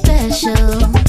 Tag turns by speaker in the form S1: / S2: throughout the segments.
S1: You're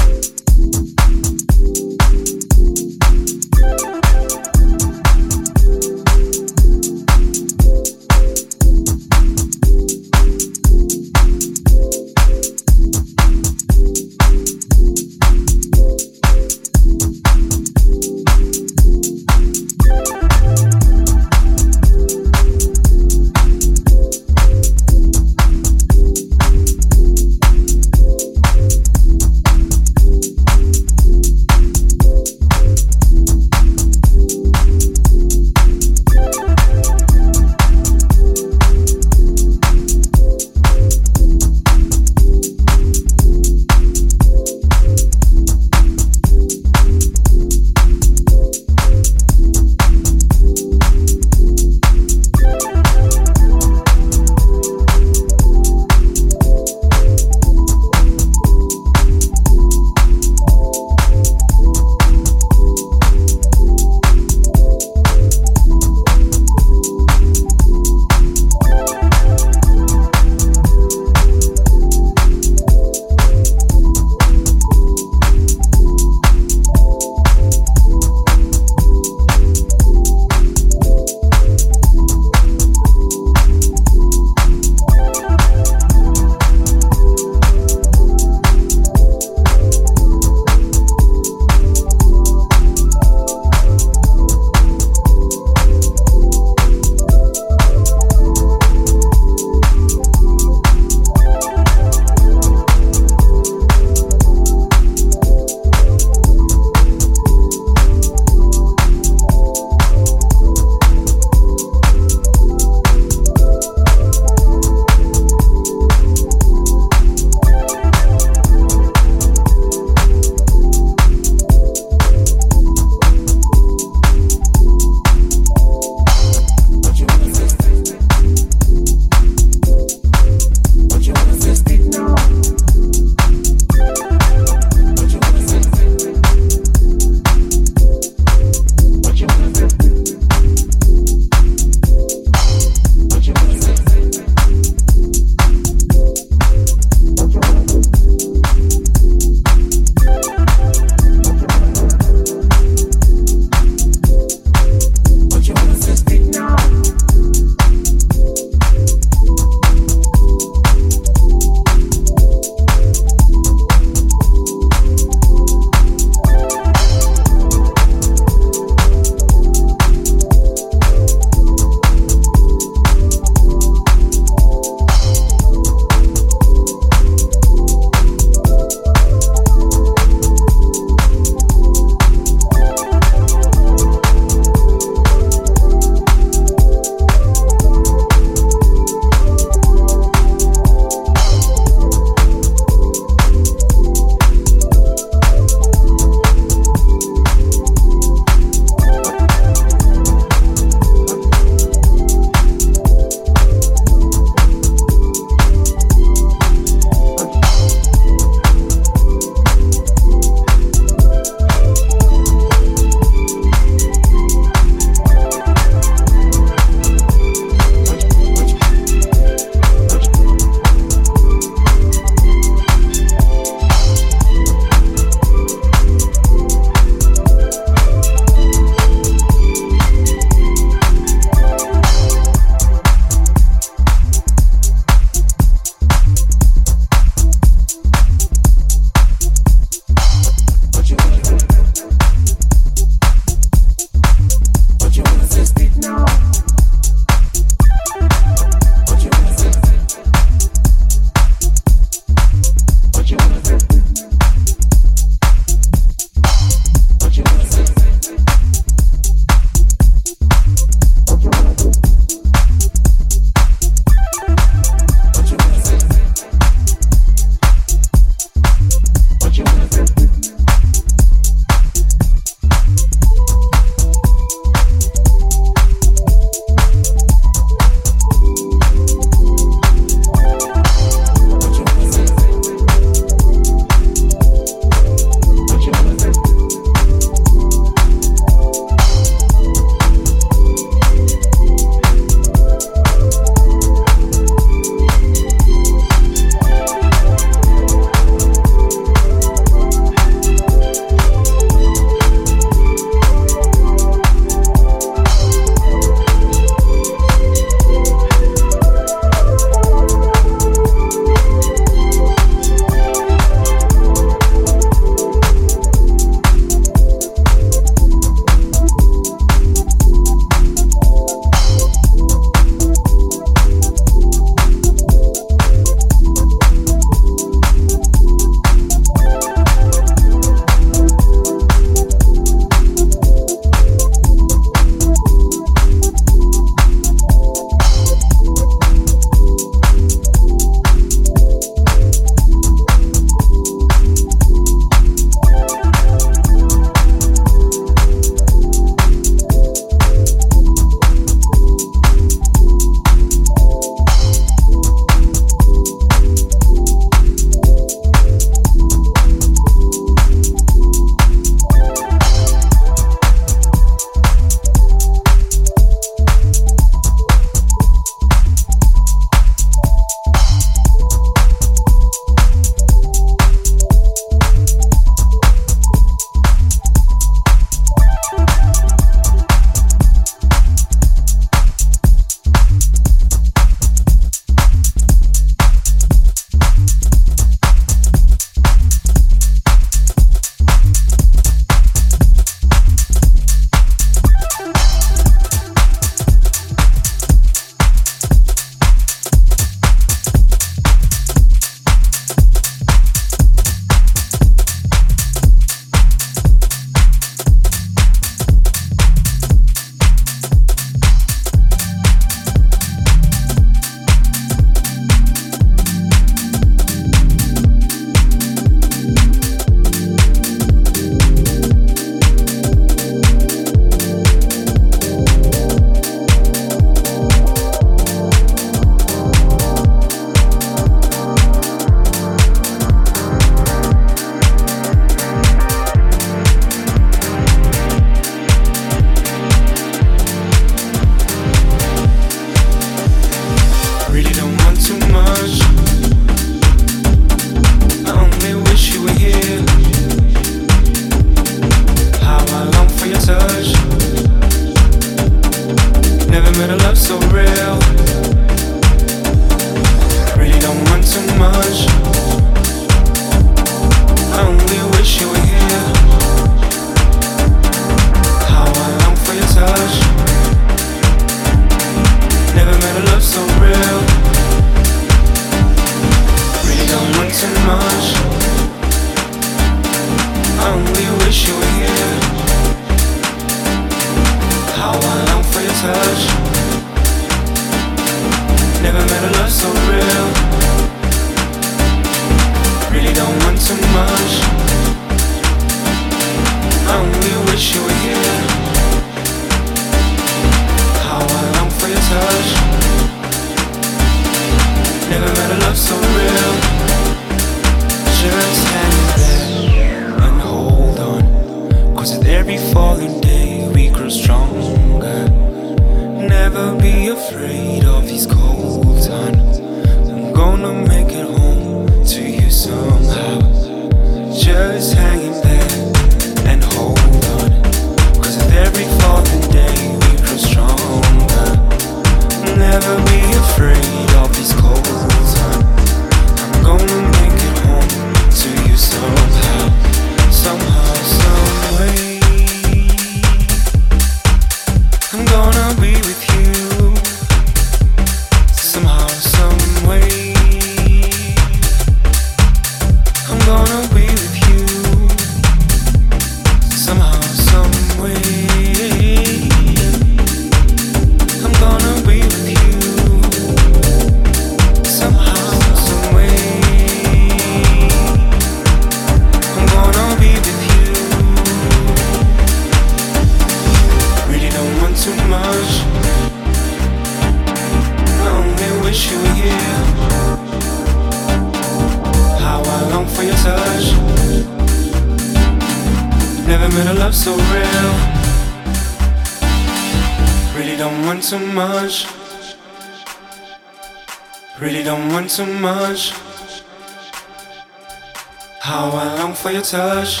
S2: touch.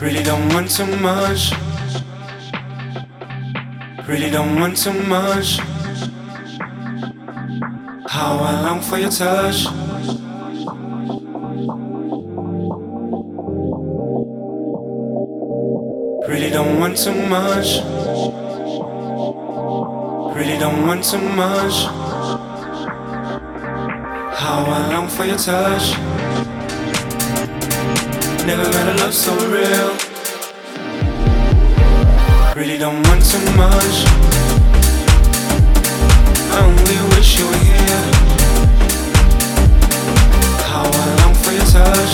S2: Really don't want too much. Really don't want too much. How I long for your touch. Really don't want too much. Really don't want too much. How I long for your touch. Never met a love so real. Really don't want too much. I only wish you were here. How I long for your touch.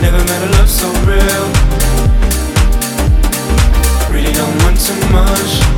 S2: Never met a love so real. Really don't want too much.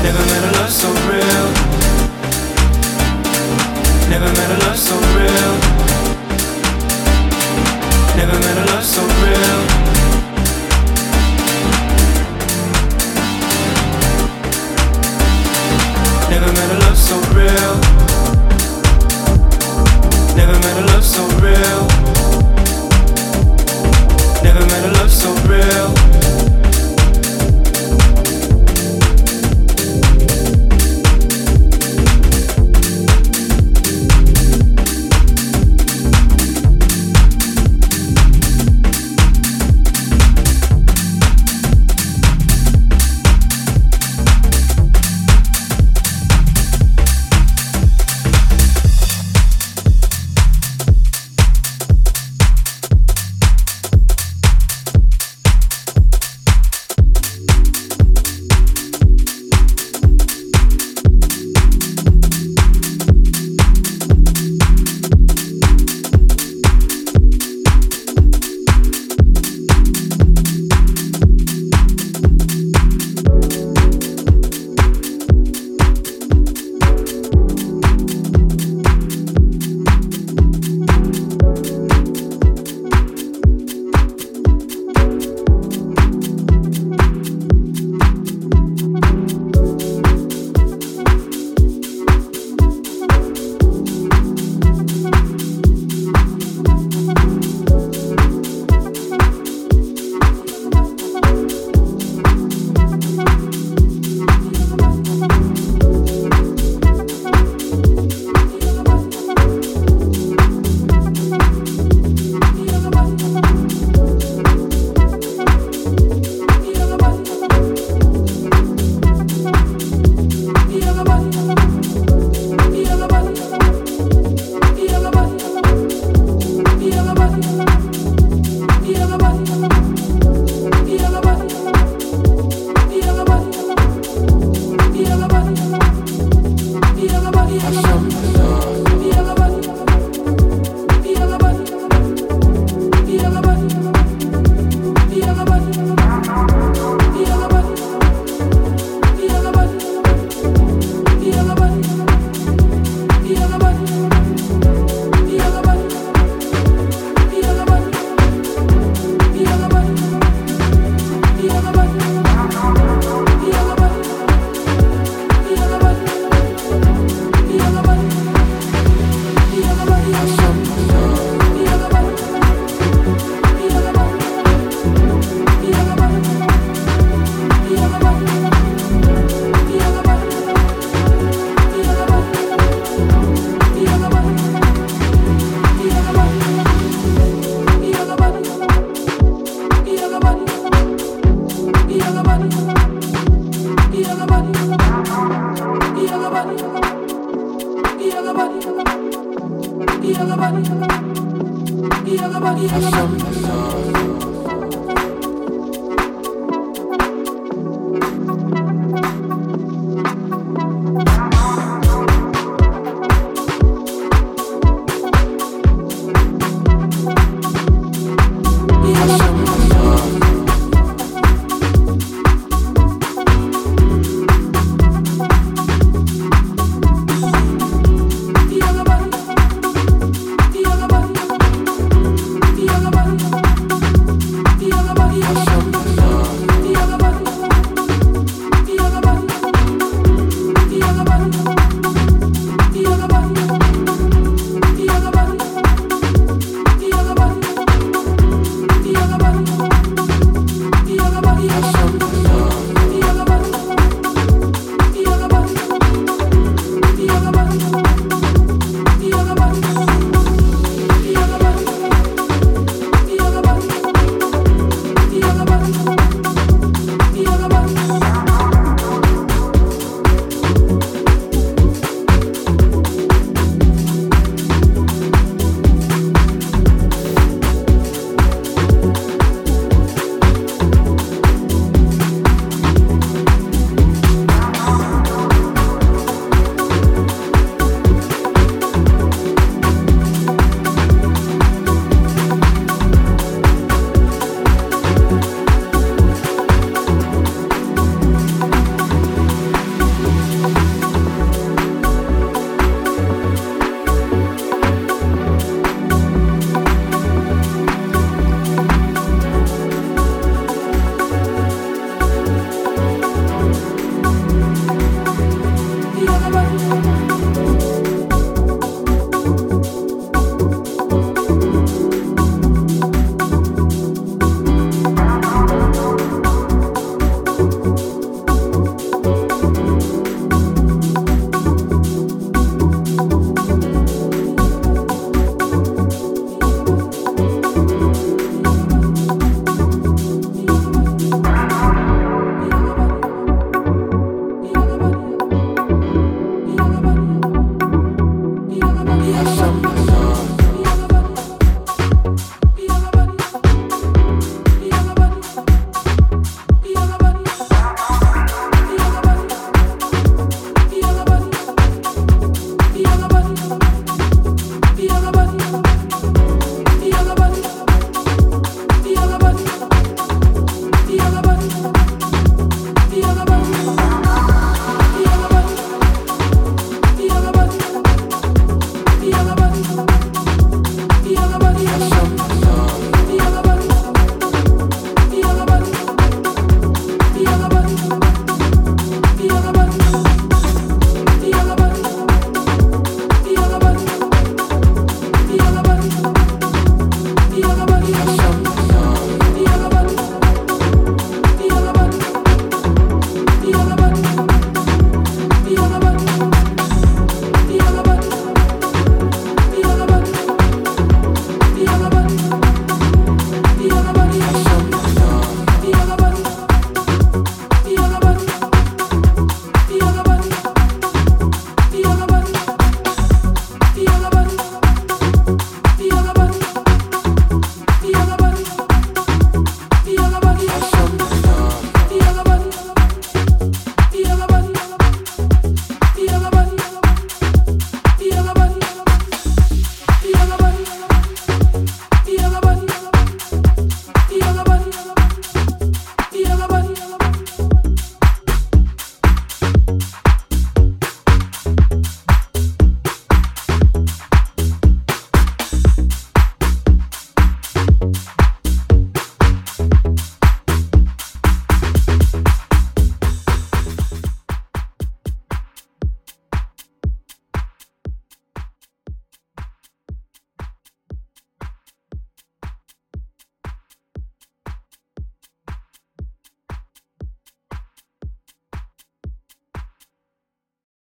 S2: Never met a love so real. Never met a love so real. Never met a love so real. Never met a love so
S3: real. Never met a love so real. Never met a love so real.